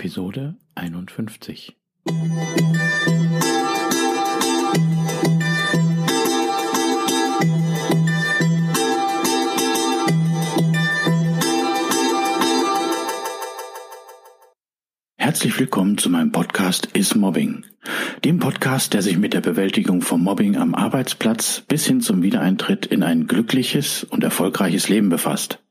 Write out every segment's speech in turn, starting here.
Episode 51. Herzlich willkommen zu meinem Podcast Is Mobbing, dem Podcast, der sich mit der Bewältigung von Mobbing am Arbeitsplatz bis hin zum Wiedereintritt in ein glückliches und erfolgreiches Leben befasst.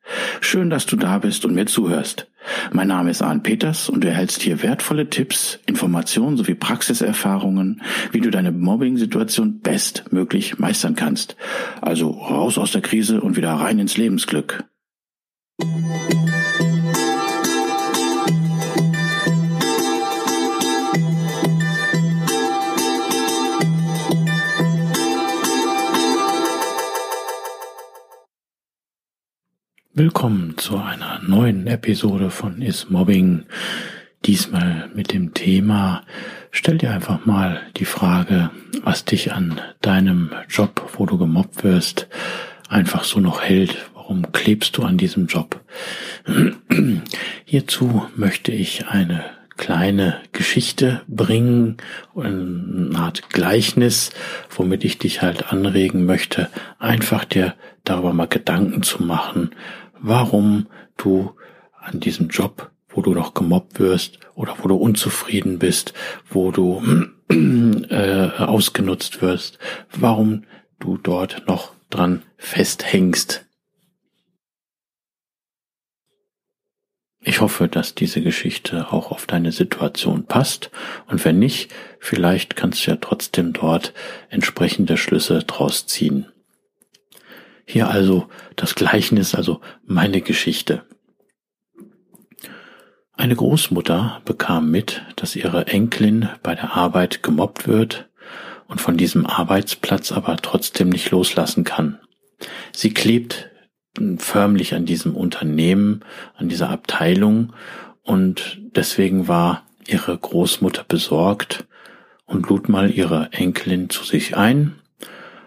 Schön, dass du da bist und mir zuhörst. Mein Name ist Arne Peters und du erhältst hier wertvolle Tipps, Informationen sowie Praxiserfahrungen, wie du deine Mobbing-Situation bestmöglich meistern kannst. Also raus aus der Krise und wieder rein ins Lebensglück. Willkommen zu einer neuen Episode von Is Mobbing. Diesmal mit dem Thema, stell dir einfach mal die Frage, was dich an deinem Job, wo du gemobbt wirst, einfach so noch hält. Warum klebst du an diesem Job? Hierzu möchte ich eine kleine Geschichte bringen, eine Art Gleichnis, womit ich dich halt anregen möchte, einfach dir darüber mal Gedanken zu machen, warum du an diesem Job, wo du noch gemobbt wirst oder wo du unzufrieden bist, wo du äh, ausgenutzt wirst, warum du dort noch dran festhängst. Ich hoffe, dass diese Geschichte auch auf deine Situation passt und wenn nicht, vielleicht kannst du ja trotzdem dort entsprechende Schlüsse draus ziehen. Hier also das Gleichnis, also meine Geschichte. Eine Großmutter bekam mit, dass ihre Enkelin bei der Arbeit gemobbt wird und von diesem Arbeitsplatz aber trotzdem nicht loslassen kann. Sie klebt förmlich an diesem Unternehmen, an dieser Abteilung und deswegen war ihre Großmutter besorgt und lud mal ihre Enkelin zu sich ein,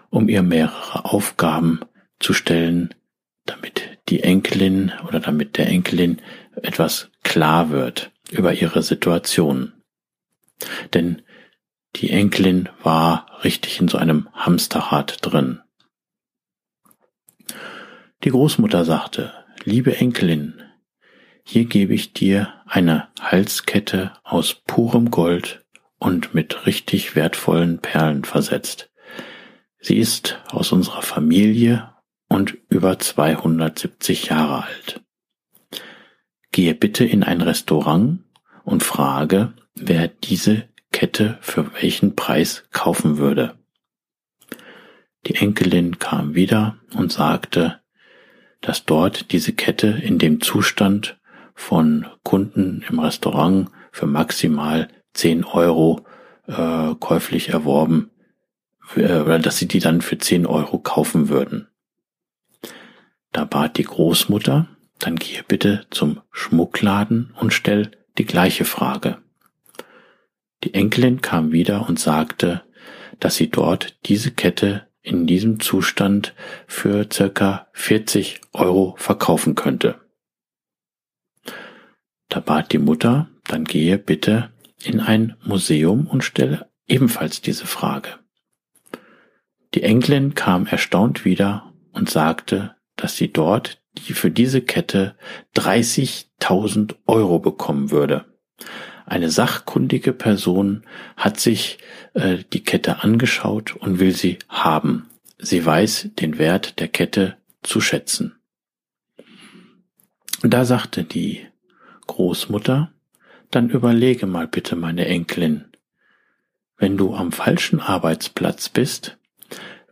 um ihr mehrere Aufgaben zu stellen, damit die Enkelin oder damit der Enkelin etwas klar wird über ihre Situation. Denn die Enkelin war richtig in so einem Hamsterrad drin. Die Großmutter sagte, liebe Enkelin, hier gebe ich dir eine Halskette aus purem Gold und mit richtig wertvollen Perlen versetzt. Sie ist aus unserer Familie und über 270 Jahre alt. Gehe bitte in ein Restaurant und frage, wer diese Kette für welchen Preis kaufen würde. Die Enkelin kam wieder und sagte, dass dort diese Kette in dem Zustand von Kunden im Restaurant für maximal 10 Euro äh, käuflich erworben, äh, dass sie die dann für 10 Euro kaufen würden. Da bat die Großmutter, dann gehe bitte zum Schmuckladen und stell die gleiche Frage. Die Enkelin kam wieder und sagte, dass sie dort diese Kette in diesem Zustand für circa 40 Euro verkaufen könnte. Da bat die Mutter, dann gehe bitte in ein Museum und stelle ebenfalls diese Frage. Die Enkelin kam erstaunt wieder und sagte, dass sie dort die für diese Kette 30.000 Euro bekommen würde. Eine sachkundige Person hat sich äh, die Kette angeschaut und will sie haben. Sie weiß den Wert der Kette zu schätzen. Da sagte die Großmutter, dann überlege mal bitte, meine Enkelin, wenn du am falschen Arbeitsplatz bist,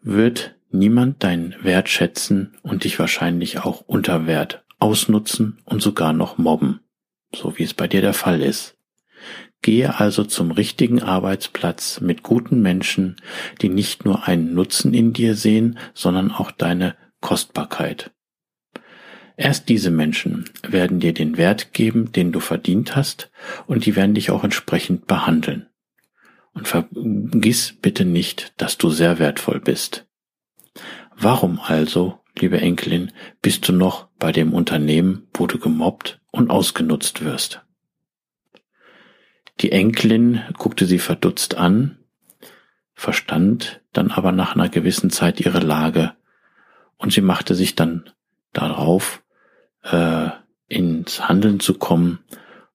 wird niemand deinen Wert schätzen und dich wahrscheinlich auch unter Wert ausnutzen und sogar noch mobben, so wie es bei dir der Fall ist. Gehe also zum richtigen Arbeitsplatz mit guten Menschen, die nicht nur einen Nutzen in dir sehen, sondern auch deine Kostbarkeit. Erst diese Menschen werden dir den Wert geben, den du verdient hast, und die werden dich auch entsprechend behandeln. Und vergiss bitte nicht, dass du sehr wertvoll bist. Warum also, liebe Enkelin, bist du noch bei dem Unternehmen, wo du gemobbt und ausgenutzt wirst? Die Enkelin guckte sie verdutzt an, verstand dann aber nach einer gewissen Zeit ihre Lage und sie machte sich dann darauf, äh, ins Handeln zu kommen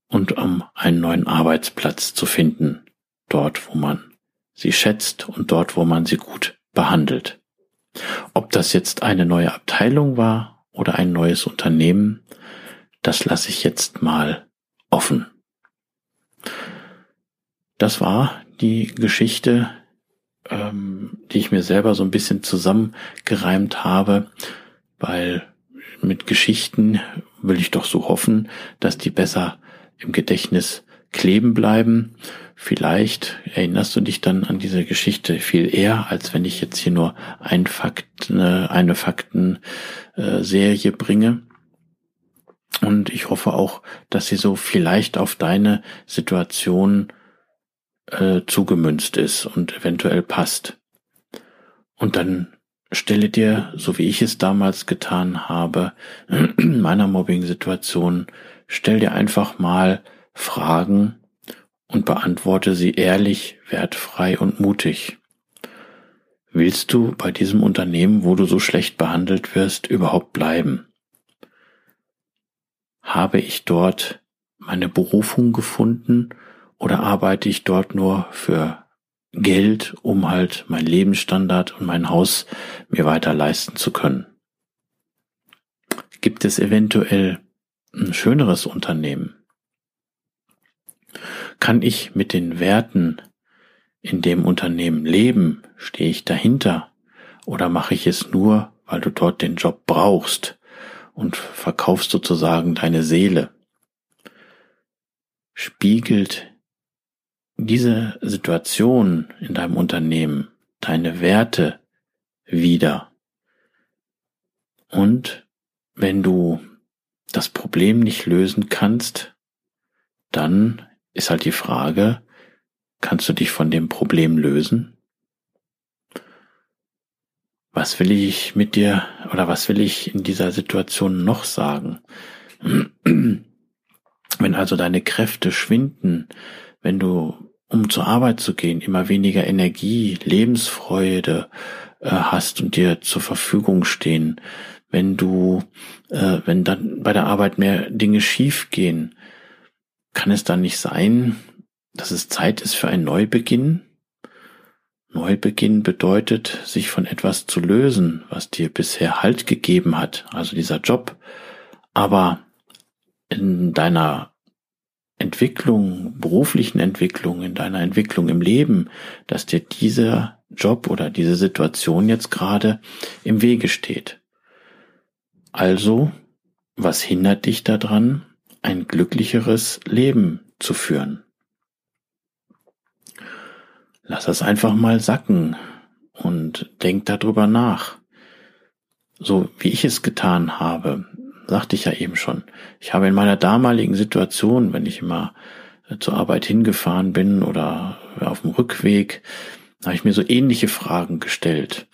und um einen neuen Arbeitsplatz zu finden, dort wo man sie schätzt und dort wo man sie gut behandelt. Ob das jetzt eine neue Abteilung war oder ein neues Unternehmen, das lasse ich jetzt mal offen. Das war die Geschichte, ähm, die ich mir selber so ein bisschen zusammengereimt habe, weil mit Geschichten will ich doch so hoffen, dass die besser im Gedächtnis kleben bleiben. Vielleicht erinnerst du dich dann an diese Geschichte viel eher, als wenn ich jetzt hier nur ein Fakt, eine Faktenserie bringe. Und ich hoffe auch, dass sie so vielleicht auf deine Situation äh, zugemünzt ist und eventuell passt. Und dann stelle dir, so wie ich es damals getan habe, in meiner Mobbing-Situation, stell dir einfach mal Fragen und beantworte sie ehrlich, wertfrei und mutig. Willst du bei diesem Unternehmen, wo du so schlecht behandelt wirst, überhaupt bleiben? Habe ich dort meine Berufung gefunden oder arbeite ich dort nur für Geld, um halt mein Lebensstandard und mein Haus mir weiter leisten zu können? Gibt es eventuell ein schöneres Unternehmen? Kann ich mit den Werten in dem Unternehmen leben? Stehe ich dahinter? Oder mache ich es nur, weil du dort den Job brauchst und verkaufst sozusagen deine Seele? Spiegelt diese Situation in deinem Unternehmen deine Werte wieder? Und wenn du das Problem nicht lösen kannst, dann ist halt die Frage, kannst du dich von dem Problem lösen? Was will ich mit dir oder was will ich in dieser Situation noch sagen? Wenn also deine Kräfte schwinden, wenn du, um zur Arbeit zu gehen, immer weniger Energie, Lebensfreude äh, hast und dir zur Verfügung stehen, wenn du, äh, wenn dann bei der Arbeit mehr Dinge schiefgehen, kann es dann nicht sein, dass es Zeit ist für einen Neubeginn? Neubeginn bedeutet, sich von etwas zu lösen, was dir bisher Halt gegeben hat, also dieser Job. Aber in deiner Entwicklung, beruflichen Entwicklung, in deiner Entwicklung im Leben, dass dir dieser Job oder diese Situation jetzt gerade im Wege steht. Also, was hindert dich daran, ein glücklicheres Leben zu führen. Lass das einfach mal sacken und denk darüber nach. So wie ich es getan habe, sagte ich ja eben schon. Ich habe in meiner damaligen Situation, wenn ich immer äh, zur Arbeit hingefahren bin oder auf dem Rückweg, habe ich mir so ähnliche Fragen gestellt.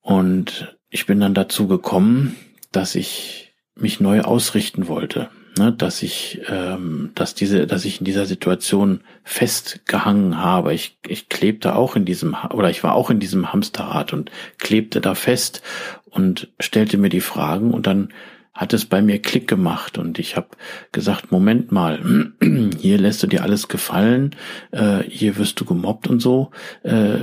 Und ich bin dann dazu gekommen, dass ich mich neu ausrichten wollte ne, dass ich, ähm, dass diese, dass ich in dieser Situation festgehangen habe. Ich, ich klebte auch in diesem oder ich war auch in diesem Hamsterrad und klebte da fest und stellte mir die Fragen und dann hat es bei mir Klick gemacht und ich habe gesagt, Moment mal, hier lässt du dir alles gefallen, äh, hier wirst du gemobbt und so. Äh,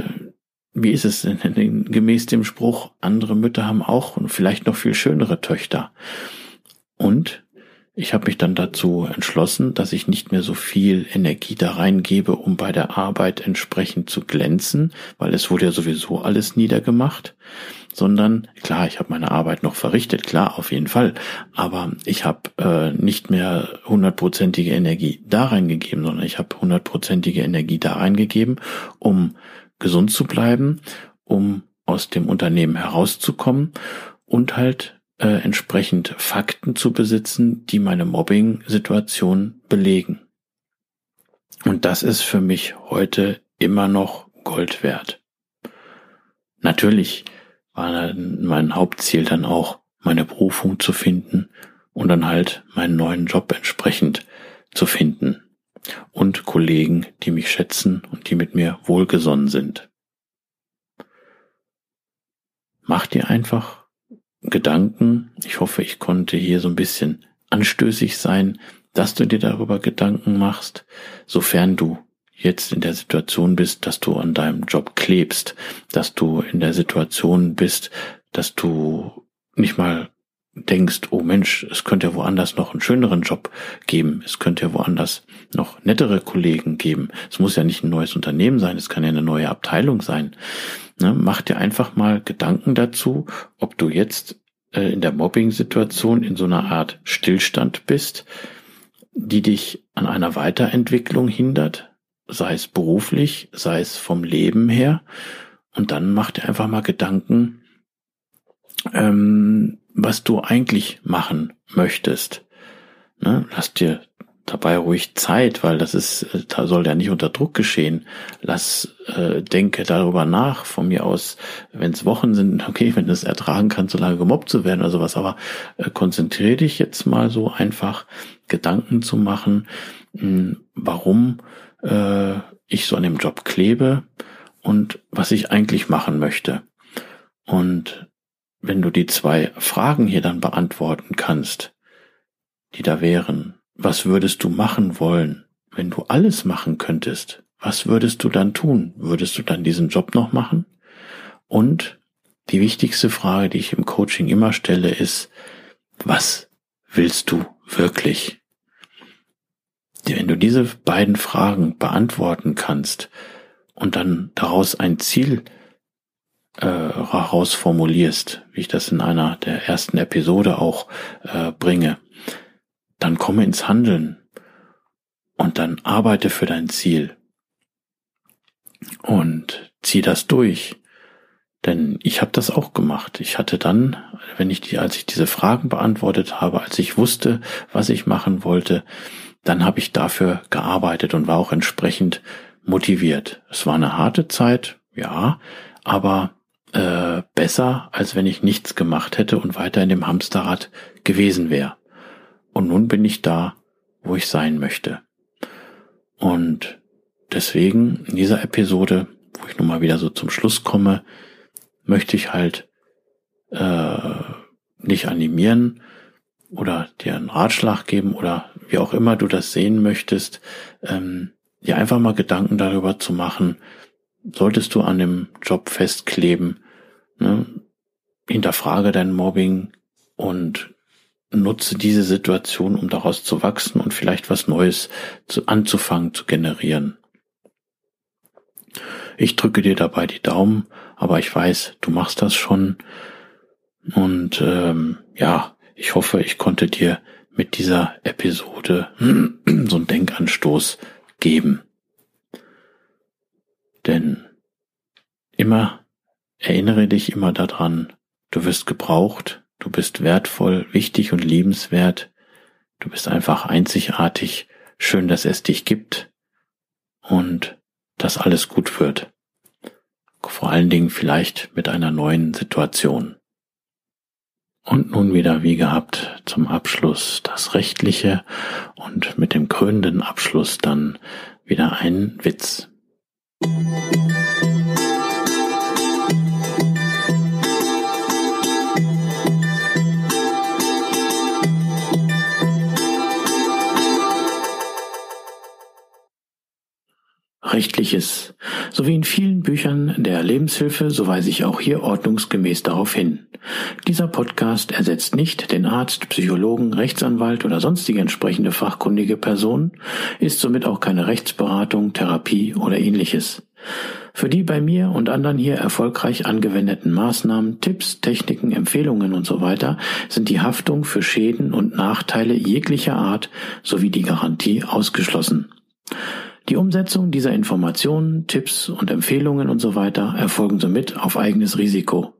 wie ist es denn gemäß dem Spruch, andere Mütter haben auch und vielleicht noch viel schönere Töchter. Und ich habe mich dann dazu entschlossen, dass ich nicht mehr so viel Energie da reingebe, um bei der Arbeit entsprechend zu glänzen, weil es wurde ja sowieso alles niedergemacht, sondern klar, ich habe meine Arbeit noch verrichtet, klar, auf jeden Fall, aber ich habe äh, nicht mehr hundertprozentige Energie da reingegeben, sondern ich habe hundertprozentige Energie da reingegeben, um gesund zu bleiben, um aus dem Unternehmen herauszukommen und halt äh, entsprechend Fakten zu besitzen, die meine Mobbing-Situation belegen. Und das ist für mich heute immer noch Gold wert. Natürlich war mein Hauptziel dann auch, meine Berufung zu finden und dann halt meinen neuen Job entsprechend zu finden. und Kollegen, die mich schätzen und die mit mir wohlgesonnen sind. Mach dir einfach Gedanken. Ich hoffe, ich konnte hier so ein bisschen anstößig sein, dass du dir darüber Gedanken machst, sofern du jetzt in der Situation bist, dass du an deinem Job klebst, dass du in der Situation bist, dass du nicht mal denkst, oh Mensch, es könnte ja woanders noch einen schöneren Job geben, es könnte ja woanders noch nettere Kollegen geben. Es muss ja nicht ein neues Unternehmen sein, es kann ja eine neue Abteilung sein. Ne? Mach dir einfach mal Gedanken dazu, ob du jetzt äh, in der Mobbing-Situation in so einer Art Stillstand bist, die dich an einer Weiterentwicklung hindert, sei es beruflich, sei es vom Leben her. Und dann mach dir einfach mal Gedanken, ähm, was du eigentlich machen möchtest. Ne? Lass dir dabei ruhig Zeit, weil das ist, äh, da soll ja nicht unter Druck geschehen. Lass, äh, denke darüber nach, von mir aus, wenn es Wochen sind, okay, wenn du es ertragen kannst, so lange gemobbt zu werden oder sowas, aber äh, konzentriere dich jetzt mal so einfach, Gedanken zu machen, mh, hm, warum äh, ich so an dem Job klebe und was ich eigentlich machen möchte. Und wenn du die zwei Fragen hier dann beantworten kannst, die da wären, was würdest du machen wollen, wenn du alles machen könntest? Was würdest du dann tun? Würdest du dann diesen Job noch machen? Und die wichtigste Frage, die ich im Coaching immer stelle, ist, was willst du wirklich? Wenn du diese beiden Fragen beantworten kannst und dann daraus ein Ziel äh, herausformulierst, wie ich das in einer der ersten Episode auch äh, bringe, dann komme ins Handeln und dann arbeite für dein Ziel und zieh das durch. Denn ich habe das auch gemacht. Ich hatte dann, wenn ich die, als ich diese Fragen beantwortet habe, als ich wusste, was ich machen wollte, dann habe ich dafür gearbeitet und war auch entsprechend motiviert. Es war eine harte Zeit, ja, aber äh, besser, als wenn ich nichts gemacht hätte und weiter in dem Hamsterrad gewesen wäre. Und nun bin ich da, wo ich sein möchte. Und deswegen in dieser Episode, wo ich nun mal wieder so zum Schluss komme, möchte ich halt äh, nicht animieren oder dir einen Ratschlag geben oder wie auch immer du das sehen möchtest, ähm, dir einfach mal Gedanken darüber zu machen, solltest du an dem Job festkleben, ne, hinterfrage dein Mobbing und nutze diese Situation, um daraus zu wachsen und vielleicht was Neues zu, anzufangen zu generieren. Ich drücke dir dabei die Daumen, aber ich weiß, du machst das schon. Und ähm, ja, ich hoffe, ich konnte dir mit dieser Episode so einen Denkanstoß geben. Denn immer erinnere dich immer daran, du wirst gebraucht, du bist wertvoll, wichtig und liebenswert, du bist einfach einzigartig, schön, dass es dich gibt und dass alles gut wird. Vor allen Dingen vielleicht mit einer neuen Situation. Und nun wieder wie gehabt zum Abschluss das Rechtliche und mit dem krönenden Abschluss dann wieder ein Witz. Rechtliches. So wie in vielen Büchern der Lebenshilfe, so weise ich auch hier ordnungsgemäß darauf hin. Dieser Podcast ersetzt nicht den Arzt, Psychologen, Rechtsanwalt oder sonstige entsprechende fachkundige Person, ist somit auch keine Rechtsberatung, Therapie oder ähnliches. Für die bei mir und anderen hier erfolgreich angewendeten Maßnahmen, Tipps, Techniken, Empfehlungen und so weiter sind die Haftung für Schäden und Nachteile jeglicher Art sowie die Garantie ausgeschlossen. Die Umsetzung dieser Informationen, Tipps und Empfehlungen und so weiter erfolgen somit auf eigenes Risiko.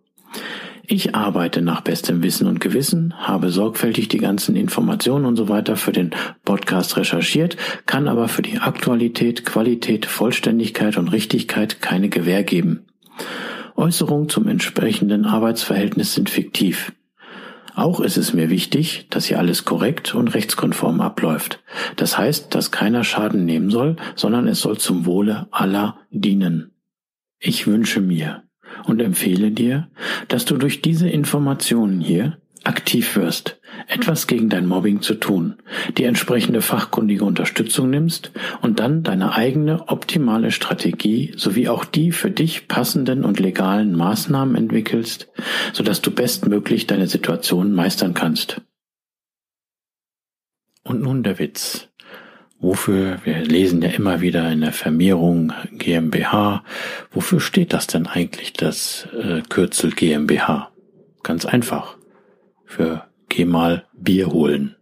Ich arbeite nach bestem Wissen und Gewissen, habe sorgfältig die ganzen Informationen und so weiter für den Podcast recherchiert, kann aber für die Aktualität, Qualität, Vollständigkeit und Richtigkeit keine Gewähr geben. Äußerungen zum entsprechenden Arbeitsverhältnis sind fiktiv. Auch ist es mir wichtig, dass hier alles korrekt und rechtskonform abläuft. Das heißt, dass keiner Schaden nehmen soll, sondern es soll zum Wohle aller dienen. Ich wünsche mir und empfehle dir, dass du durch diese Informationen hier aktiv wirst, etwas gegen dein Mobbing zu tun, die entsprechende fachkundige Unterstützung nimmst und dann deine eigene optimale Strategie sowie auch die für dich passenden und legalen Maßnahmen entwickelst, sodass du bestmöglich deine Situation meistern kannst. Und nun der Witz. Wofür, wir lesen ja immer wieder in der Vermehrung GmbH, wofür steht das denn eigentlich, das äh, Kürzel GmbH? Ganz einfach für geh mal Bier holen.